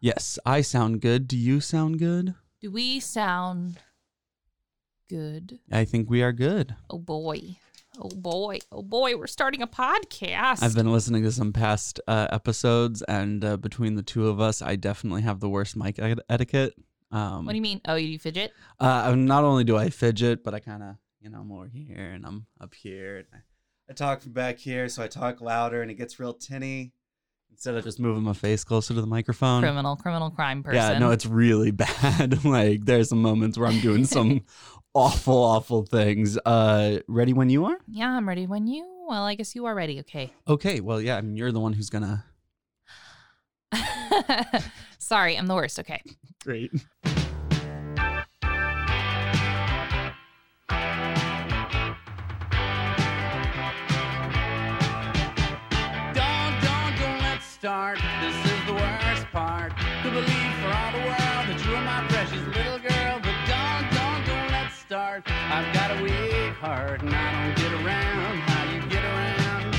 Yes, I sound good. Do you sound good? Do we sound good? I think we are good. Oh boy. Oh boy. Oh boy. We're starting a podcast. I've been listening to some past uh, episodes, and uh, between the two of us, I definitely have the worst mic ed- etiquette. Um, What do you mean? Oh, you fidget? Uh, not only do I fidget, but I kind of, you know, I'm over here and I'm up here. And I, I talk from back here, so I talk louder, and it gets real tinny. Instead of just moving my face closer to the microphone. Criminal, criminal crime person. Yeah, no, it's really bad. like there's some moments where I'm doing some awful, awful things. Uh, ready when you are? Yeah, I'm ready when you. Well, I guess you are ready. Okay. Okay. Well, yeah. I mean, you're the one who's gonna. Sorry, I'm the worst. Okay. Great. Part. Could believe for all the world that you are my precious little girl. But don't, don't, don't let's start. I've got a weak heart and I don't get around how you get around.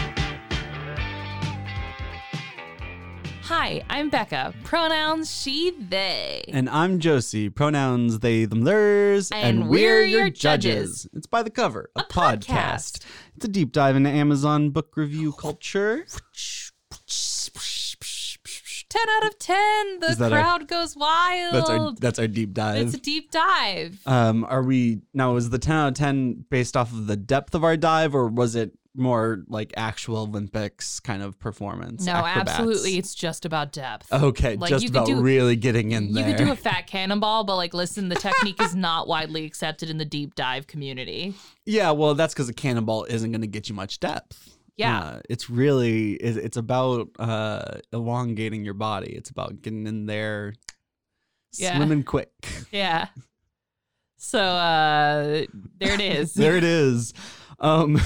Hi, I'm Becca. Pronouns she, they. And I'm Josie. Pronouns they, them, theirs, And we're your judges. It's by the cover, a, A podcast. podcast. It's a deep dive into Amazon book review culture. 10 out of 10. The that our- crowd goes wild. That's our that's our deep dive. it's a deep dive. Um, are we now? Was the ten out of ten based off of the depth of our dive, or was it more like actual Olympics kind of performance? no, acrobats? absolutely. It's just about depth. Okay, Like, just you about do- really getting in You there. could do a fat cannonball, but like, listen, the technique is not widely accepted in the deep dive community. yeah, well, that's because a cannonball isn't going to get you much depth. Yeah. Uh, it's really it's about uh, elongating your body. It's about getting in there, Yeah. swimming quick. Yeah. So uh there it is. there it is. Um,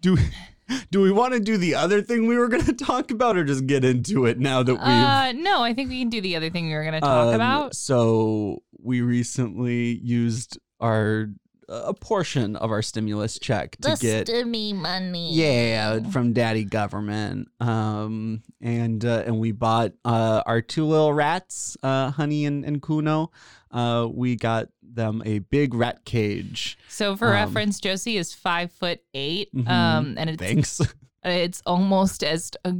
do do we want to do the other thing we were going to talk about, or just get into it now that we've Uh no, I think we can do the other thing we were gonna talk Um, about. So we recently used our a portion of our stimulus check to get stimmy money. yeah from daddy government um and uh, and we bought uh our two little rats uh honey and, and kuno uh we got them a big rat cage So for Um, reference, Josie is five foot 8 Mhm. Um and it's thanks it's almost as uh,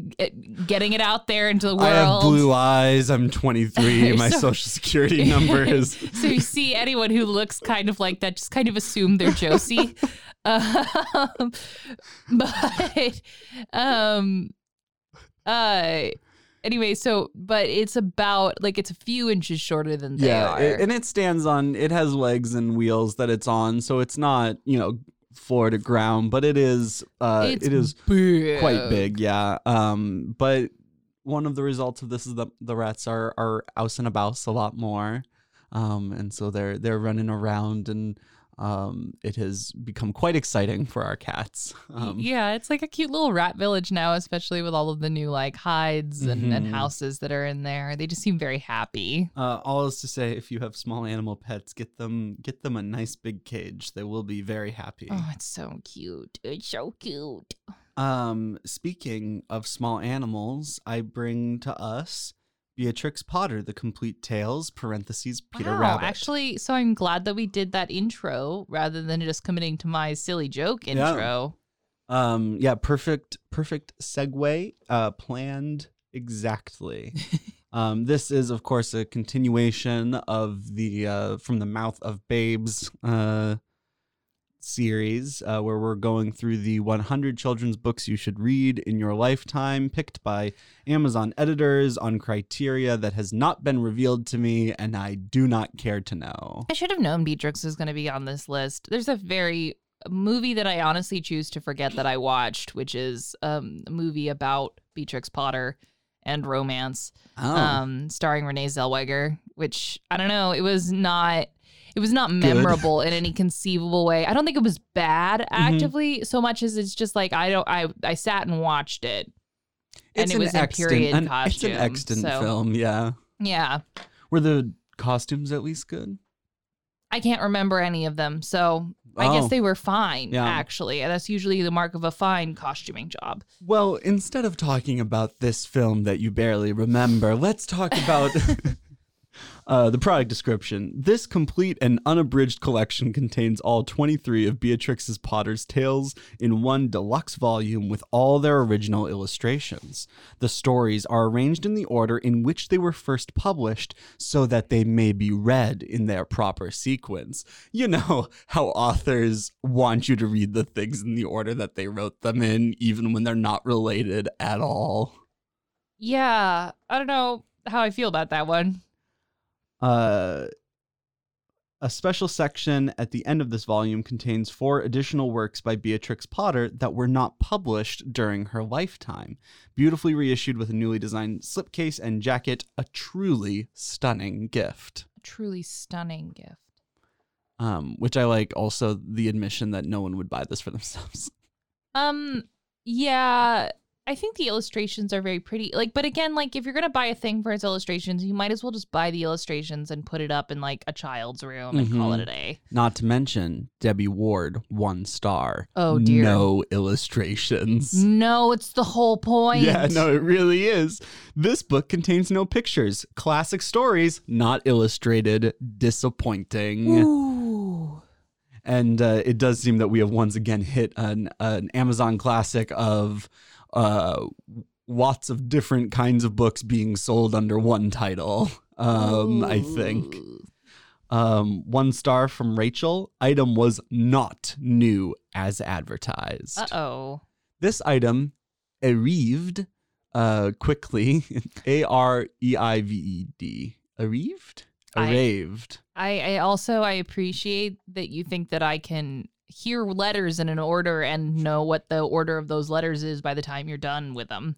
getting it out there into the world. i have blue eyes i'm 23 my So- social security number is so you see anyone who looks kind of like that, just kind of assume they're Josie. um, but um, uh, anyway, so but it's about like it's a few inches shorter than they yeah are. it- and it stands on it has legs and wheels that it's on so it's not you know floor to ground but it is uh it's it is big. quite big yeah um but one of the results of this is that the rats are are out and about a lot more um and so they're they're running around and um it has become quite exciting for our cats um yeah, it's like a cute little rat village now, especially with all of the new like hides and, and Mhm. houses that are in there. They just seem very happy. uh, all is to say, if you have small animal pets, get them get them a nice big cage. They will be very happy. Oh, it's so cute. It's so cute. Um, speaking of small animals, I bring to us Beatrix Potter, The Complete Tales, parentheses, Peter wow, Rabbit. actually, so I'm glad that we did that intro rather than just committing to my silly joke intro. um, yeah, perfect, perfect segue, uh, planned Exactly. um, this is, of course, a continuation of the uh, From the Mouth of Babes uh, series, uh, where we're going through the 100 children's books you should read in your lifetime, picked by Amazon editors on criteria that has not been revealed to me, and I do not care to know. I should have known Beatrix was going to be on this list. There's a very movie that I honestly choose to forget that I watched, which is um, a movie about Beatrix Potter and romance, Oh. um, starring Renee Zellweger. Which I don't know, it was not. It was not memorable in any conceivable way. I don't think it was bad mm-hmm. actively so much as it's just like I don't. I I sat and watched it, and It's it an was extant- period an- costume. It's an extant so, film, yeah. Yeah, Were the costumes at least good? I can't remember any of them, so I Oh. guess they were fine. Yeah. Actually, and that's usually the mark of a fine costuming job. Well, instead of talking about this film that you barely remember, let's talk about uh, the product description. This complete and unabridged collection contains all 23 of Beatrix's Potter's tales in one deluxe volume with all their original illustrations. The stories are arranged in the order in which they were first published so that they may be read in their proper sequence. You know how authors want you to read the things in the order that they wrote them in, even when they're not related at all. Yeah, I don't know how I feel about that one. Uh, a special section at the end of this volume contains four additional works by Beatrix Potter that were not published during her lifetime. Beautifully reissued with a newly designed slipcase and jacket, a truly stunning gift. A truly stunning gift. Um, which I like also the admission that no one would buy this for themselves. Um, yeah, I think the illustrations are very pretty. Like, but again, like if you're gonna buy a thing for its illustrations, you might as well just buy the illustrations and put it up in like a child's room and call it a day. Not to mention Debbie Ward, one star. Oh, dear. No illustrations. No, it's the whole point. Yeah, no, it really is. This book contains no pictures. Classic stories, not illustrated. Disappointing. Ooh. And uh, it does seem that we have once again hit an, an Amazon classic of uh, lots of different kinds of books being sold under one title. Um, I think. Um, one star from Rachel. Item was not new as advertised. Uh oh. This item arrived uh, quickly. A R E I V E D. Arrived? Arrived. I, I also I appreciate that you think that I can hear letters in an order and know what the order of those letters is by the time you're done with them.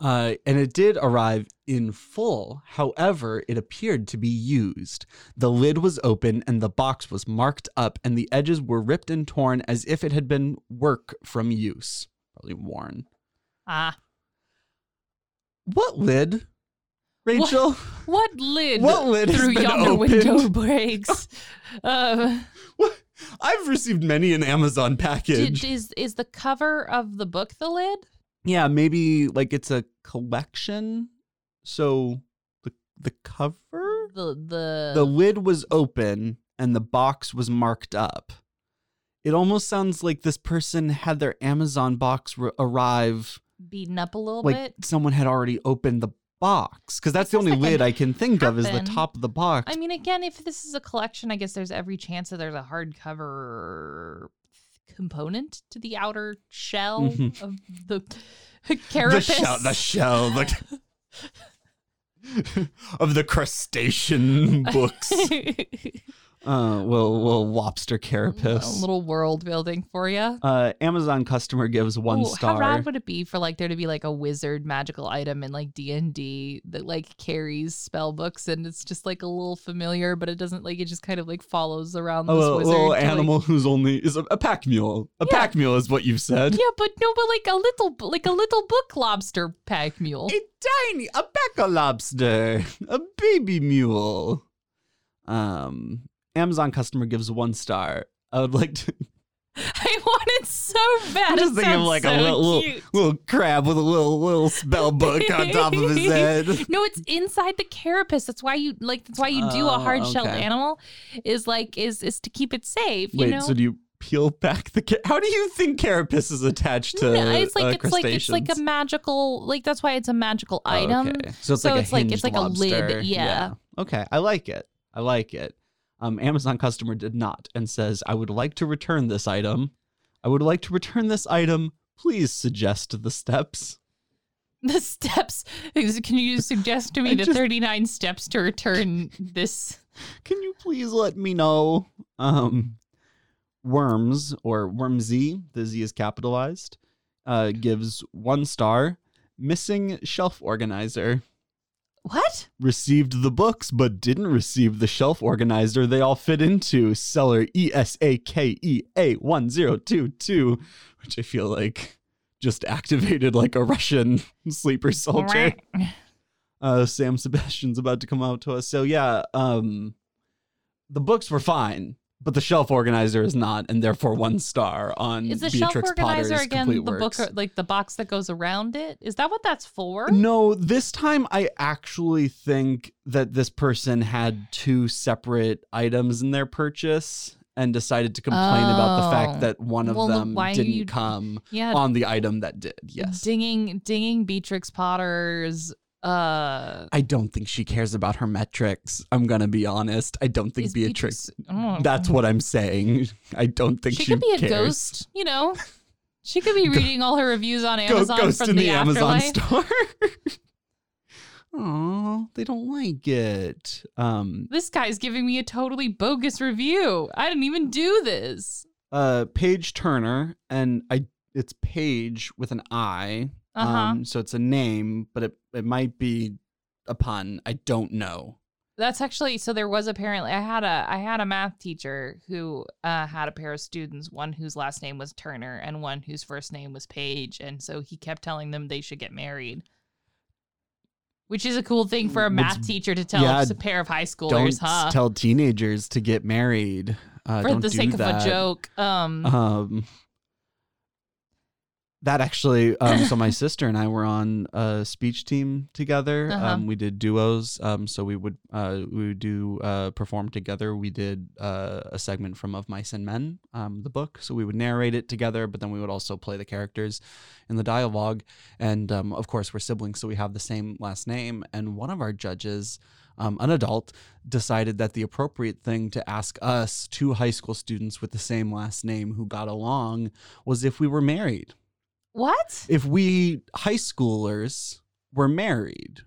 Uh, and it did arrive in full. However, it appeared to be used. The lid was open and the box was marked up, and the edges were ripped and torn as if it had been work from use. Probably worn. Ah, What lid? Rachel? what lid? What lid through yonder opened? window breaks? uh, What? I've received many an Amazon package. did, is is the cover of the book the lid? Yeah, maybe like it's a collection. So the the cover, The the the lid was open and the box was marked up. It almost sounds like this person had their Amazon box r- arrive beaten up a little like bit. someone had already opened the box because that's the only that lid I can think of is the top of the box. I mean, again, if this is a collection, I guess there's every chance that there's a hardcover component to the outer shell Mhm. of the carapace. the shell, the shell, like of the crustacean books. Uh, well, well, lobster carapace. a little world building for you. Uh, Amazon customer gives one star. How rad would it be for like there to be like a wizard magical item in like D and D that like carries spell books and it's just like a little familiar, but it doesn't like it just kind of like follows around a this little, wizard. little to, like- animal who's only is a, a pack mule. A Yeah. pack mule is what you've said. yeah, but no, but like a little like a little book lobster pack mule. A tiny, a pack of lobster, a baby mule. Um, Amazon customer gives one star. I would like to. I want it so bad. I'm just thinking of like so a little, little, little crab with a little little spell book on top of his head. No, it's inside the carapace. That's why you like. That's why you do a Oh, hard shelled okay. animal, is like is is to keep it safe. You Wait, know. so do you peel back the. Ca- How do you think carapace is attached to? No, it's like uh, it's like it's like a magical like that's why it's a magical Oh, item. okay. So it's So like it's a like- it's like a lid, lobster. yeah. Okay, I like it. I like it. Um, Amazon customer did not and says, "I would like to return this item. I would like to return this item. Please suggest the steps." The steps. Can you suggest to me the just- 39 steps to return this? Can you please let me know? Um, Worms or Wormsy, the Z is capitalized, uh, gives one star. Missing shelf organizer. What? received the books but didn't receive the shelf organizer they all fit into seller E ESAKEA 1022 which I feel like just activated like a Russian sleeper soldier. Uh Sam Sebastian's about to come out to us. So yeah, um the books were fine, but the shelf organizer is not and therefore one star on Is the Beatrix shelf organizer Potter's again complete the works. book, like the box that goes around it? Is that what that's for? No, this time I actually think that this person had two separate items in their purchase and decided to complain about the Oh. fact that one of Well, them didn't you- come Yeah, on the item that did. Yes. dinging, dinging Beatrix Potter's. Uh, I don't think she cares about her metrics. I'm going to be honest. I don't think Beatrix. That's what I'm saying. I don't think she, she could be a cares. ghost. You know, she could be reading all her reviews on Go- Amazon ghost from in the, the, Amazon store. Oh, they don't like it. Um, This guy's giving me a totally bogus review. I didn't even do this. uh Paige Turner and I it's Paige with an I. Uh-huh. Um so it's a name, but it it might be a pun. I don't know. That's actually so. There was apparently I had a I had a math teacher who uh, had a pair of students, one whose last name was Turner and one whose first name was Page, and so he kept telling them they should get married, which is a cool thing for a math What's- teacher to tell yeah, a pair of high Don't schoolers, huh? tell teenagers to get married. Uh, for don't the sake that. of a joke. Um, Um that actually um so my sister and I were on a speech team together. Uh-huh. Um we did duos. Um so we would uh we would do uh perform together. We did uh a segment from Of Mice and Men, um the book. So we would narrate it together, but then we would also play the characters in the dialogue. And um of course we're siblings, so we have the same last name. And one of our judges um, an adult decided that the appropriate thing to ask us, two high school students with the same last name who got along, was if we were married. What? If we high schoolers were married.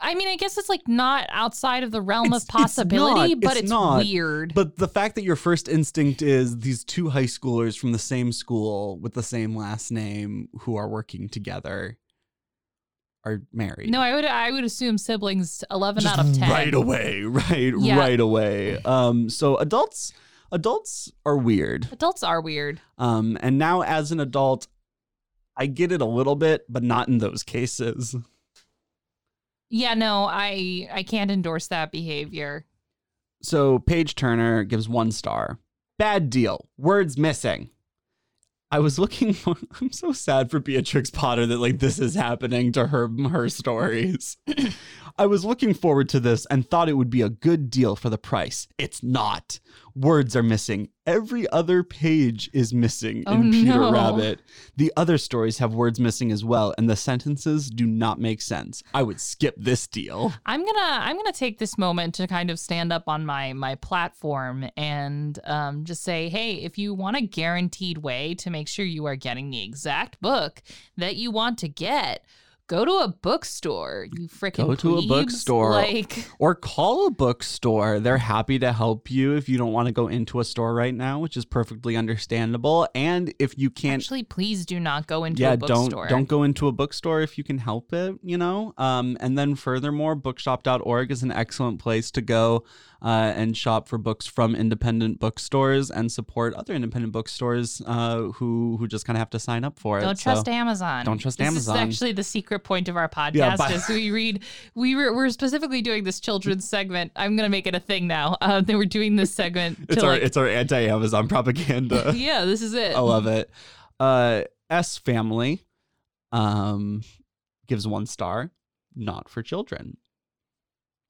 I mean, I guess it's like not outside of the realm It's- of it's possibility, not, but it's it's, not. weird. But the fact that your first instinct is these two high schoolers from the same school with the same last name who are working together are married. no, I would I would assume siblings eleven Just out of ten. right away, right, Yeah. right away. Um, so adults, adults are weird. Adults are weird. Um, and now as an adult, I get it a little bit, but not in those cases. Yeah, no, I I can't endorse that behavior. So Paige Turner gives one star. Bad deal. Words missing. I was looking for I'm so sad for Beatrix Potter that like this is happening to her her stories. I was looking forward to this and thought it would be a good deal for the price. It's not. Words are missing. Every other page is missing Oh, in Peter no. Rabbit. The other stories have words missing as well, and the sentences do not make sense. I would skip this deal. I'm gonna I'm gonna take this moment to kind of stand up on my my platform and um, just say, hey, if you want a guaranteed way to make sure you are getting the exact book that you want to get, go to a bookstore. You freaking Go to a bookstore. Like or call a bookstore. They're happy to help you if you don't want to go into a store right now, which is perfectly understandable. And if you can't, actually, please do not go into yeah, a don't bookstore. don't go into a bookstore if you can help it. You know. Um, and then furthermore, bookshop.org is an excellent place to go uh, and shop for books from independent bookstores and support other independent bookstores uh, who who just kind of have to sign up for it. Don't So- trust Amazon. don't trust this Amazon. This is actually the secret point of our podcast. Yeah, but- is we read. We were we're specifically doing this children's segment. I'm gonna make it a thing now. Uh, they were doing this segment. It's our like, it's our anti-Amazon propaganda. yeah, this is it. I love it. Uh, S family, um, gives one star. Not for children.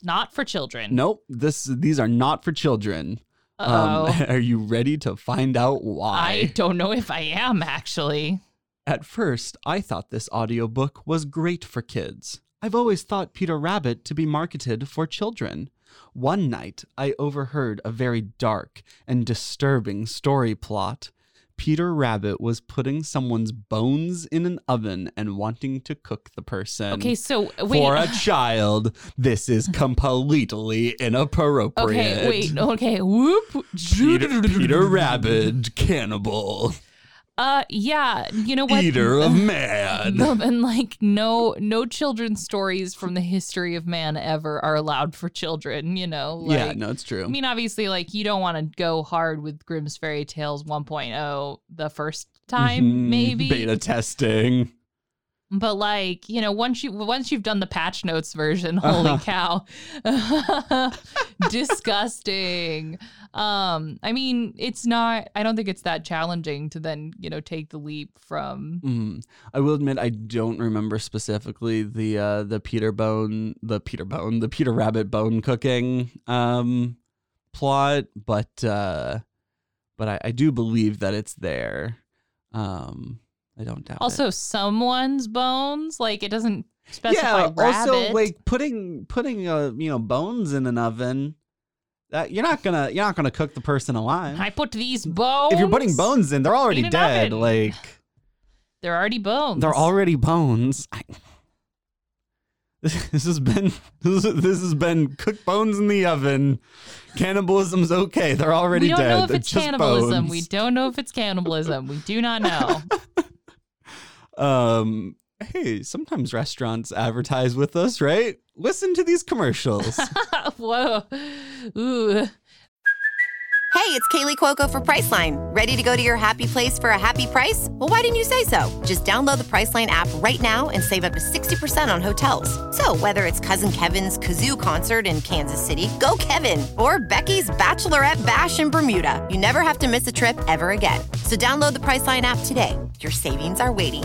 Not for children. Nope. This these are not for children. Um, are you ready to find out why? I don't know if I am actually. At first, I thought this audiobook was great for kids. I've always thought Peter Rabbit to be marketed for children. One night, I overheard a very dark and disturbing story plot. Peter Rabbit was putting someone's bones in an oven and wanting to cook the person. Okay, so wait. For a child, this is completely inappropriate. okay, wait. Okay, whoop. Peter, Peter Rabbit, cannibal, Uh, yeah. You know what? eater of man. And like no no children's stories from the history of man ever are allowed for children, you know. Like, yeah, no, it's true. I mean, obviously, like you don't want to go hard with Grimm's Fairy Tales 1.0 the first time, Mhm, maybe. beta testing. But like, you know, once you once you've done the patch notes version, holy cow. Disgusting. Um, I mean, it's not I don't think it's that challenging to then, you know, take the leap from Mm. I will admit I don't remember specifically the uh, the Peter Bone, the Peter Bone, the Peter Rabbit bone cooking um, plot, but uh, but I, I do believe that it's there. Um, I don't doubt. it. also someone's bones. Like it doesn't specify yeah. rabbit. Also, like putting putting uh you know bones in an oven. That you're not gonna you're not gonna cook the person alive. I put these bones. if you're putting bones in, they're already in dead. oven. Like they're already bones. they're already bones. I, this has been this, this has been cooked bones in the oven. Cannibalism's okay. They're already dead. we don't dead. know if They're it's cannibalism. bones. We don't know if it's cannibalism. We do not know. Um. Hey, sometimes restaurants advertise with us, right? Listen to these commercials. Whoa. Ooh. Hey, it's Kaley Cuoco for Priceline. Ready to go to your happy place for a happy price? Well, why didn't you say so? Just download the Priceline app right now and save up to 60% on hotels. So, whether it's Cousin Kevin's Kazoo concert in Kansas City, go Kevin, or Becky's Bachelorette Bash in Bermuda, you never have to miss a trip ever again. So, download the Priceline app today. Your savings are waiting.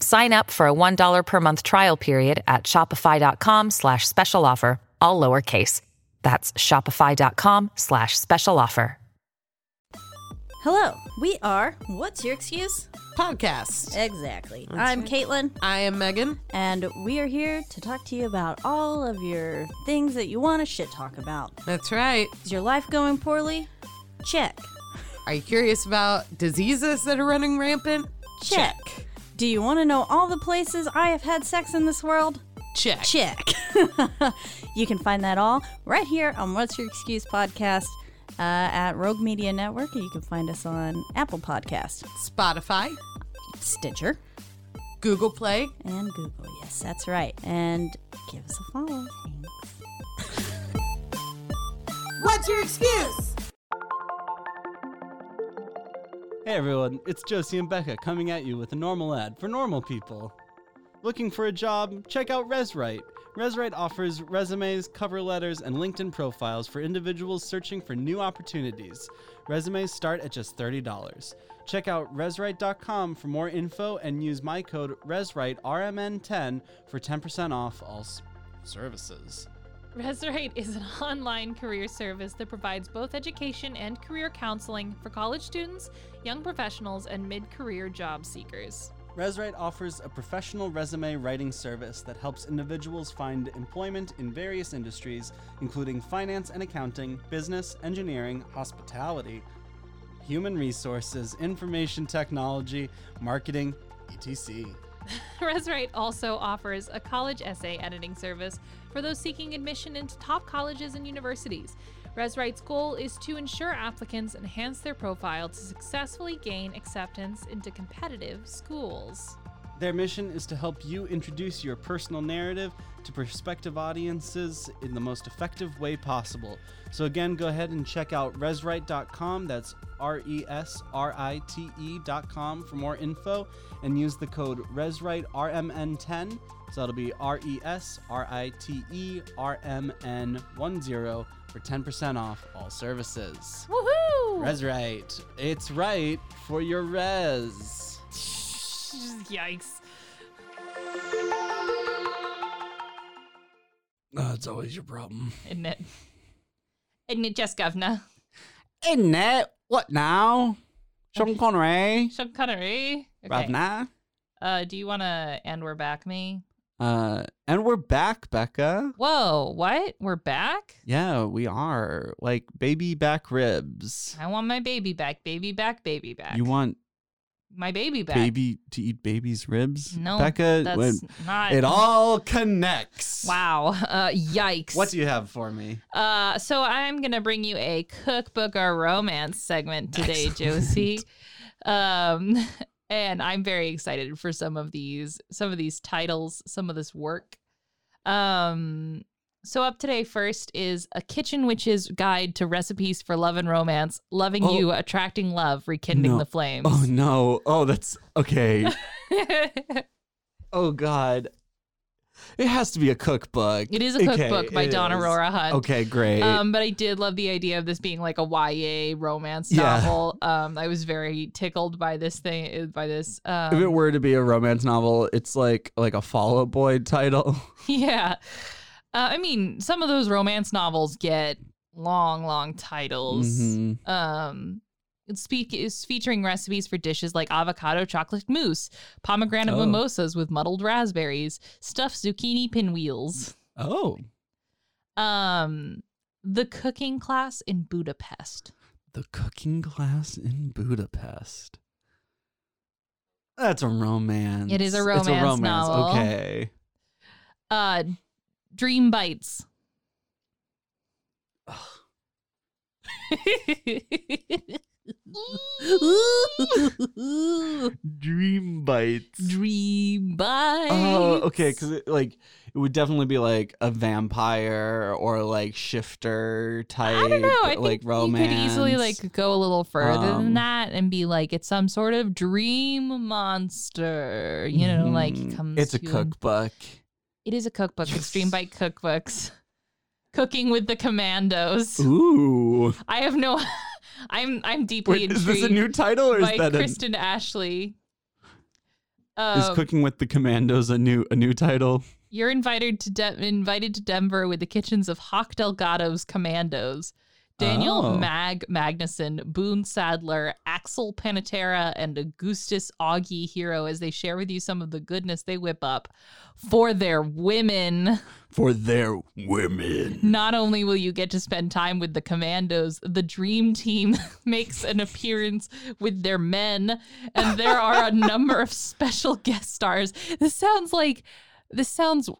Sign up for a $1 per month trial period at shopify.com slash special offer, all lowercase. That's shopify.com slash special offer. Hello, we are What's Your Excuse? podcast. Exactly. I'm Caitlin, I am Megan. and we are here to talk to you about all of your things that you want to shit talk about. That's right. Is your life going poorly? Check. Are you curious about diseases that are running rampant? Check. Do you want to know all the places I have had sex in this world? Check. Check. you can find that all right here on What's Your Excuse podcast uh, at Rogue Media Network. You can find us on Apple Podcast, Spotify, Stitcher, Google Play. and Google. Yes, that's right. And give us a follow. Thanks. What's your excuse? Hey everyone, it's Josie and Becca coming at you with a normal ad for normal people. Looking for a job? Check out ResWrite. ResWrite offers resumes, cover letters, and LinkedIn profiles for individuals searching for new opportunities. Resumes start at just $30. Check out reswrite.com for more info and use my code ResWriteRMN10 for 10% off all services. Resurrect is an online career service that provides both education and career counseling for college students, young professionals, and mid career job seekers. ResWrite offers a professional resume writing service that helps individuals find employment in various industries, including finance and accounting, business, engineering, hospitality, human resources, information technology, marketing, etc. Resurrect also offers a college essay editing service for those seeking admission into top colleges and universities. ResWrite's goal is to ensure applicants enhance their profile to successfully gain acceptance into competitive schools. Their mission is to help you introduce your personal narrative to prospective audiences in the most effective way possible. So, again, go ahead and check out resrite.com. That's R E S R I T E.com for more info and use the code RESRITE RMN10. So, that'll be R E S R I T E R M N 10 for 10% off all services. Woohoo! ResRite, it's right for your res. Yikes. That's always your problem. Isn't it? Isn't it just governor? Isn't it? What now? Sean Connery. Sean Connery. Ravna. Uh, do you want to and we're back me? Uh, and we're back, Becca. Whoa, what? We're back? Yeah, we are. Like baby back ribs. I want my baby back, baby back, baby back. You want my baby back? baby to eat baby's ribs? No, Becca. that's when- not. It all connects. Wow. Uh, yikes. What do you have for me? Uh, so I'm gonna bring you a cookbook or romance segment today, Josie. Um, and I'm very excited for some of these, some of these titles, some of this work. Um, so up today first is a kitchen witch's guide to recipes for love and romance, loving Oh. you, attracting love, rekindling No. the flames. Oh no. Oh, that's okay. oh god. It has to be a cookbook. It is a Okay, cookbook by it Dawn is. Aurora Hunt. Okay, great. Um, but I did love the idea of this being like a YA romance Yeah. novel. Um, I was very tickled by this thing, uh, by this. Um, if it were to be a romance novel, it's like like a Fall Out Boy title. yeah. Uh, I mean, some of those romance novels get long, long titles. Mhm. Um, it's speak is featuring recipes for dishes like avocado chocolate mousse, pomegranate Oh. mimosas with muddled raspberries, stuffed zucchini pinwheels. Oh. Um, the cooking class in Budapest. The cooking class in Budapest. That's a romance. It is a romance. It's a romance novel. Okay. Uh, Dream Bites. Dream bites. Dream Bites. Oh, okay. Because it, like it would definitely be like a vampire or like shifter type. I don't know. I think like romance. you could easily like go a little further Um, than that and be like, it's some sort of dream monster. You know, like he Mhm. comes. It's a to you and- cookbook. It is a cookbook. It's Dream Bite cookbooks. Cooking with the Commandos. Ooh. I have no. I'm I'm deeply Wait, is this a new title or is that a- Kristen Ashley. Is Um, cooking with the commandos a new a new title? You're invited to De- invited to Denver with the kitchens of Hawk Delgado's Commandos. Daniel Oh. Mag Magnuson, Boone Sadler, Axl Pantera, and Augustus Augie Hero as they share with you some of the goodness they whip up for their women. For their women. Not only will you get to spend time with the commandos, the dream team makes an appearance with their men, and there are a number of special guest stars. This sounds like this sounds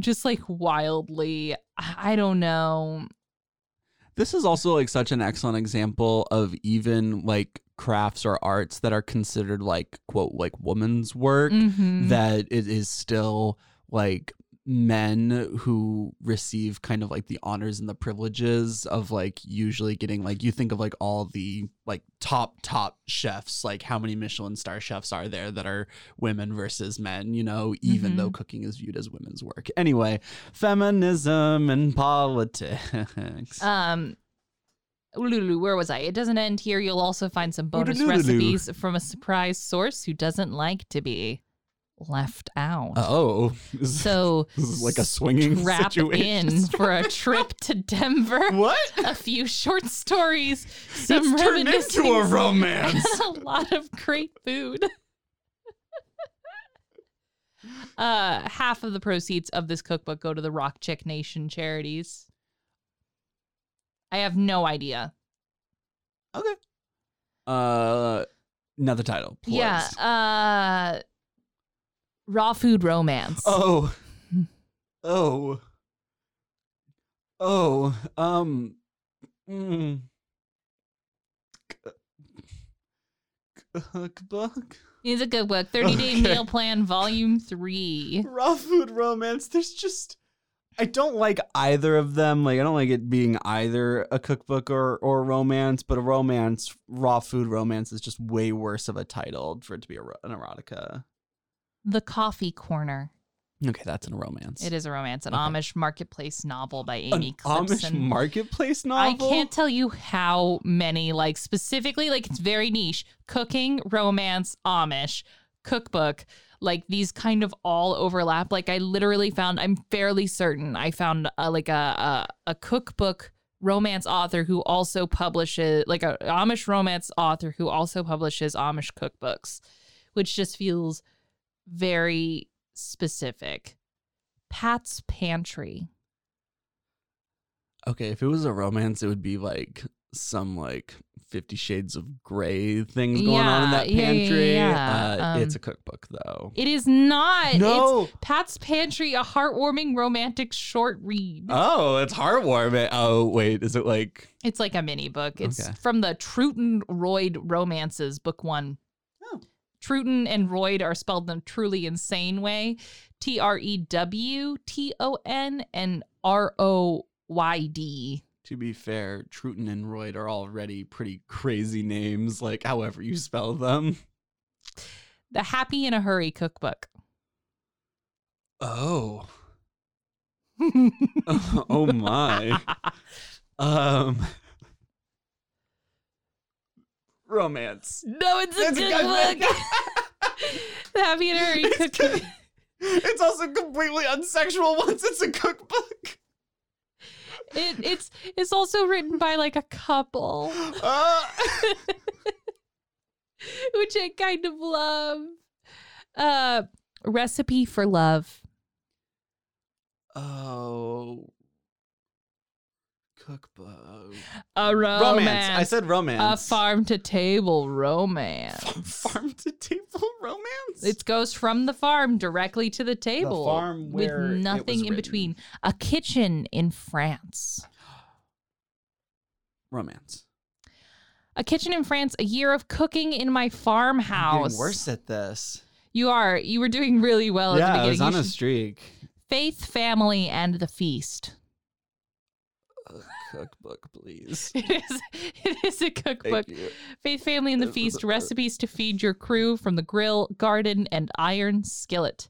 just like wildly I don't know. This is also like such an excellent example of even like crafts or arts that are considered like quote like woman's work Mhm. that it is still like men who receive kind of like the honors and the privileges of like usually getting like you think of like all the like top top chefs like how many michelin star chefs are there that are women versus men you know even Mhm. though cooking is viewed as women's work anyway feminism and politics Um Lulu, where was I? It doesn't end here. You'll also find some bonus recipes from a surprise source who doesn't like to be left out. oh So this is like a swinging strap situation. in for a trip to Denver. What? A few short stories, some It's turned into a romance. a lot of great food. Uh, half of the proceeds of this cookbook go to the Rock Chick Nation charities. I have no idea. Okay. Uh, another title. Please. Yeah. Uh, raw food romance. Oh. Oh. Oh. Um. Mm. cookbook. It's a good book. 30 Day Okay. Meal Plan, Volume 3. Raw food romance. There's just I don't like either of them. Like I don't like it being either a cookbook or or romance, but a romance, raw food romance is just way worse of a title for it to be a, an erotica. The Coffee Corner. Okay, that's a romance. It is a romance, an Okay. Amish marketplace novel by Amy An Amy Amish marketplace marketplace I can't tell you how many, like specifically, like it's very niche. Cooking, romance, Amish, cookbook, like these kind of all overlap. Like I literally found, I'm fairly certain I found uh, like a, a a cookbook romance author who also publishes like a Amish romance author who also publishes Amish cookbooks, which just feels very specific. Pat's Pantry. Okay, if it was a romance, it would be like some like Fifty Shades of Grey things going on in Yeah, that yeah, yeah, pantry. yeah. Uh, it's Um, a cookbook though. It is not. No. It's Pat's Pantry, a heartwarming romantic short read. Oh, it's heartwarming. Oh, wait, is it like It's like a mini book. It's Okay. from the Trewton Royd Romances, book one. Trewton and Royd are spelled in a truly insane way. T R E W T O N and R O Y D. To be fair, Trewton and Royd are already pretty crazy names, like however you spell them. The Happy in a Hurry cookbook. Oh. oh my. Um romance. No, it's a It's good good book. the Happy in a Hurry cookbook. It's also completely unsexual once it's a cookbook. It, it's it's also written by like a couple, Uh, which I kind of love. Uh, recipe for love. oh. Cookbook. A romance. I said romance. a farm to table romance. farm to table romance? It goes from the farm directly to the table farm where it with was nothing in between. A kitchen in France. romance. A kitchen in France. A year of cooking in my I'm farmhouse. worse at this. You are. You were doing really well at the yeah, I beginning. was You on a should- streak. Faith, family, and the feast. A cookbook, please. It is. It is a cookbook. Faith, family, and the feast. Recipes to feed your crew from the grill, garden, and iron skillet.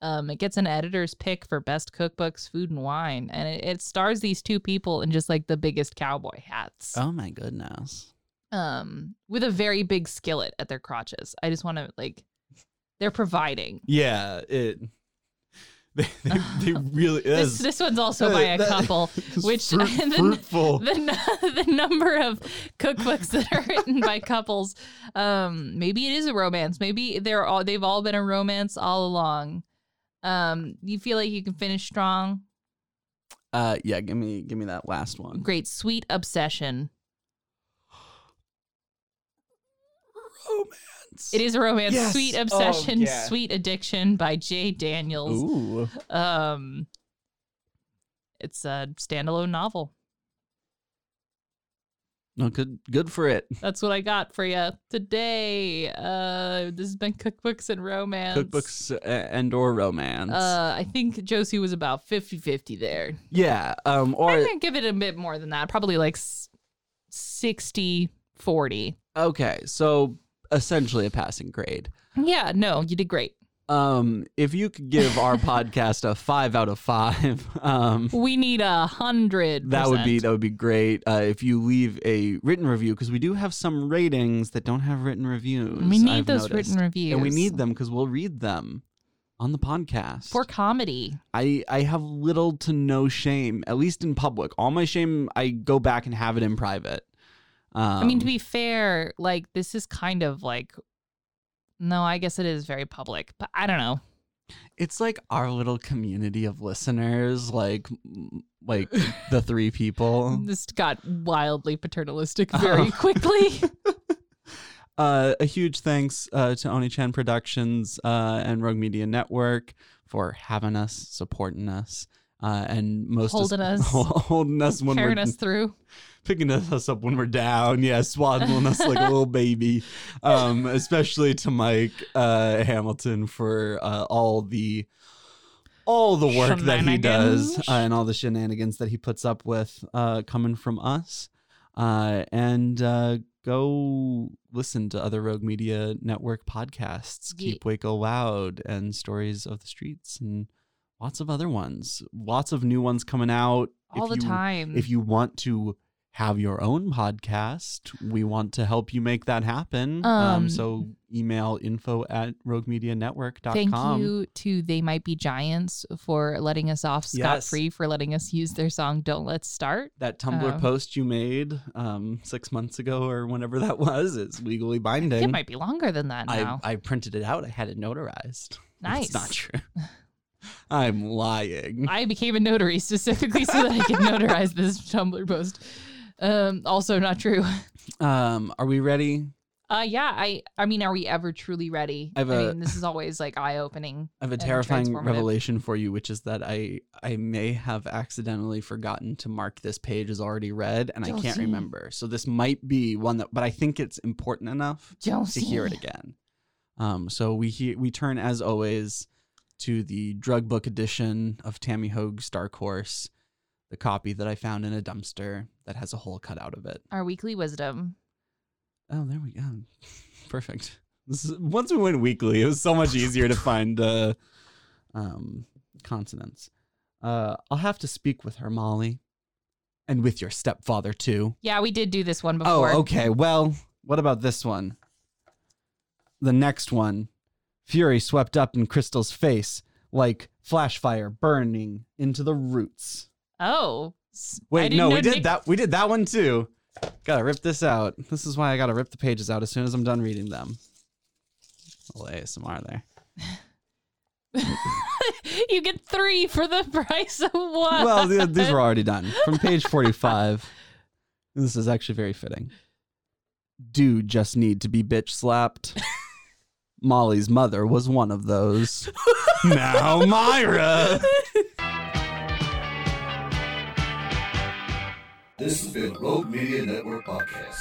Um, it gets an editor's pick for best cookbooks, food, and wine, and it, it stars these two people in just like the biggest cowboy hats. Oh my goodness. Um, with a very big skillet at their crotches. I just want to like, they're providing. Yeah, it. They, they, they really This is. this one's also by a That- couple, which fruit- the, fruitful. the nu- the number of cookbooks that are written by couples, um, maybe it is a romance. Maybe they're all they've all been a romance all along. Um, you feel like you can finish strong. Uh, yeah, give me give me that last one. Great, sweet obsession. Romance. It is a romance. Yes. Sweet Oh, obsession, yeah. sweet addiction by Jay Daniels. Ooh. Um, it's a standalone novel. No, good good for it. That's what I got for you today. Uh, this has been cookbooks and romance. Cookbooks uh, and or romance. Uh, I think Josie was about 50-50 there. yeah. Um. Or I'm gonna give it a bit more than that. Probably like s- 60 40. okay. So essentially a passing grade. Yeah, no, you did great. Um. If you could give our podcast a five out of five, um. We need a hundred. That would be that would be great. Uh, if you leave a written review, because we do have some ratings that don't have written reviews. We need I've those noticed. written reviews, and we need them because we'll read them on the podcast. for comedy. I I have little to no shame, at least in public. All my shame, I go back and have it in private. Um, I mean, to be fair, like this is kind of like. No, I guess it is very public, but I don't know. it's like our little community of listeners, like like the three people. This got wildly paternalistic very quickly. Uh, a huge thanks uh, to Oni Chan Productions uh, and Rogue Media Network for having us, supporting us, uh, and most Holding us. holding us when Carrying we're us through. picking us up when we're down. Yeah, swaddling us like a little baby. Um, especially to Mike uh, Hamilton for uh, all the all the work that he does uh, and all the shenanigans that he puts up with uh, coming from us. Uh, and uh, go listen to other Rogue Media Network podcasts. Ye- Keep Waco Loud and Stories of the Streets and lots of other ones. Lots of new ones coming out. All If the you- time. If you want to have your own podcast, we want to help you make that happen. Um, Um, so email info at roguemedianetwork.com. Thank you to They Might Be Giants for letting us off scot Yes. free for letting us use their song Don't Let's Start. That Tumblr Um, post you made um, six months ago or whenever that was is legally binding. It might be longer than that I, now. I printed it out. I had it notarized. Nice. It's not true. I'm lying. I became a notary specifically so that I could notarize this Tumblr post. Um, also not true. Um, are we ready? Uh, yeah, I, I mean, are we ever truly ready? I a- mean, this is always like eye opening. I have a terrifying revelation for you, which is that I I may have accidentally forgotten to mark this page as already read, and I can't Josie. remember. So this might be one that, but I think it's important enough to hear it again. Um, so we we turn as always to the drug book edition of Tami Hoag's Dark Horse, the copy that I found in a dumpster that has a hole cut out of it. Our weekly wisdom. Oh, there we go. Perfect. This is, once we went weekly, it was so much easier to find uh, um, consonants. Uh, I'll have to speak with her, Molly, and with your stepfather too. Yeah, we did do this one before. Oh, okay. Well, what about this one? The next one. Fury swept up in Crystal's face like flash fire burning into the roots. Oh. Wait, no, we did that. We did that one too. Gotta rip this out. This is why I gotta rip the pages out as soon as I'm done reading them. A little ASMR there. you get three for the price of one. Well, th- these were already done. From page 45. This is actually very fitting. Do just need to be bitch slapped. Molly's mother was one of those. now, Myra. This has been a Rogue Media Network Podcast.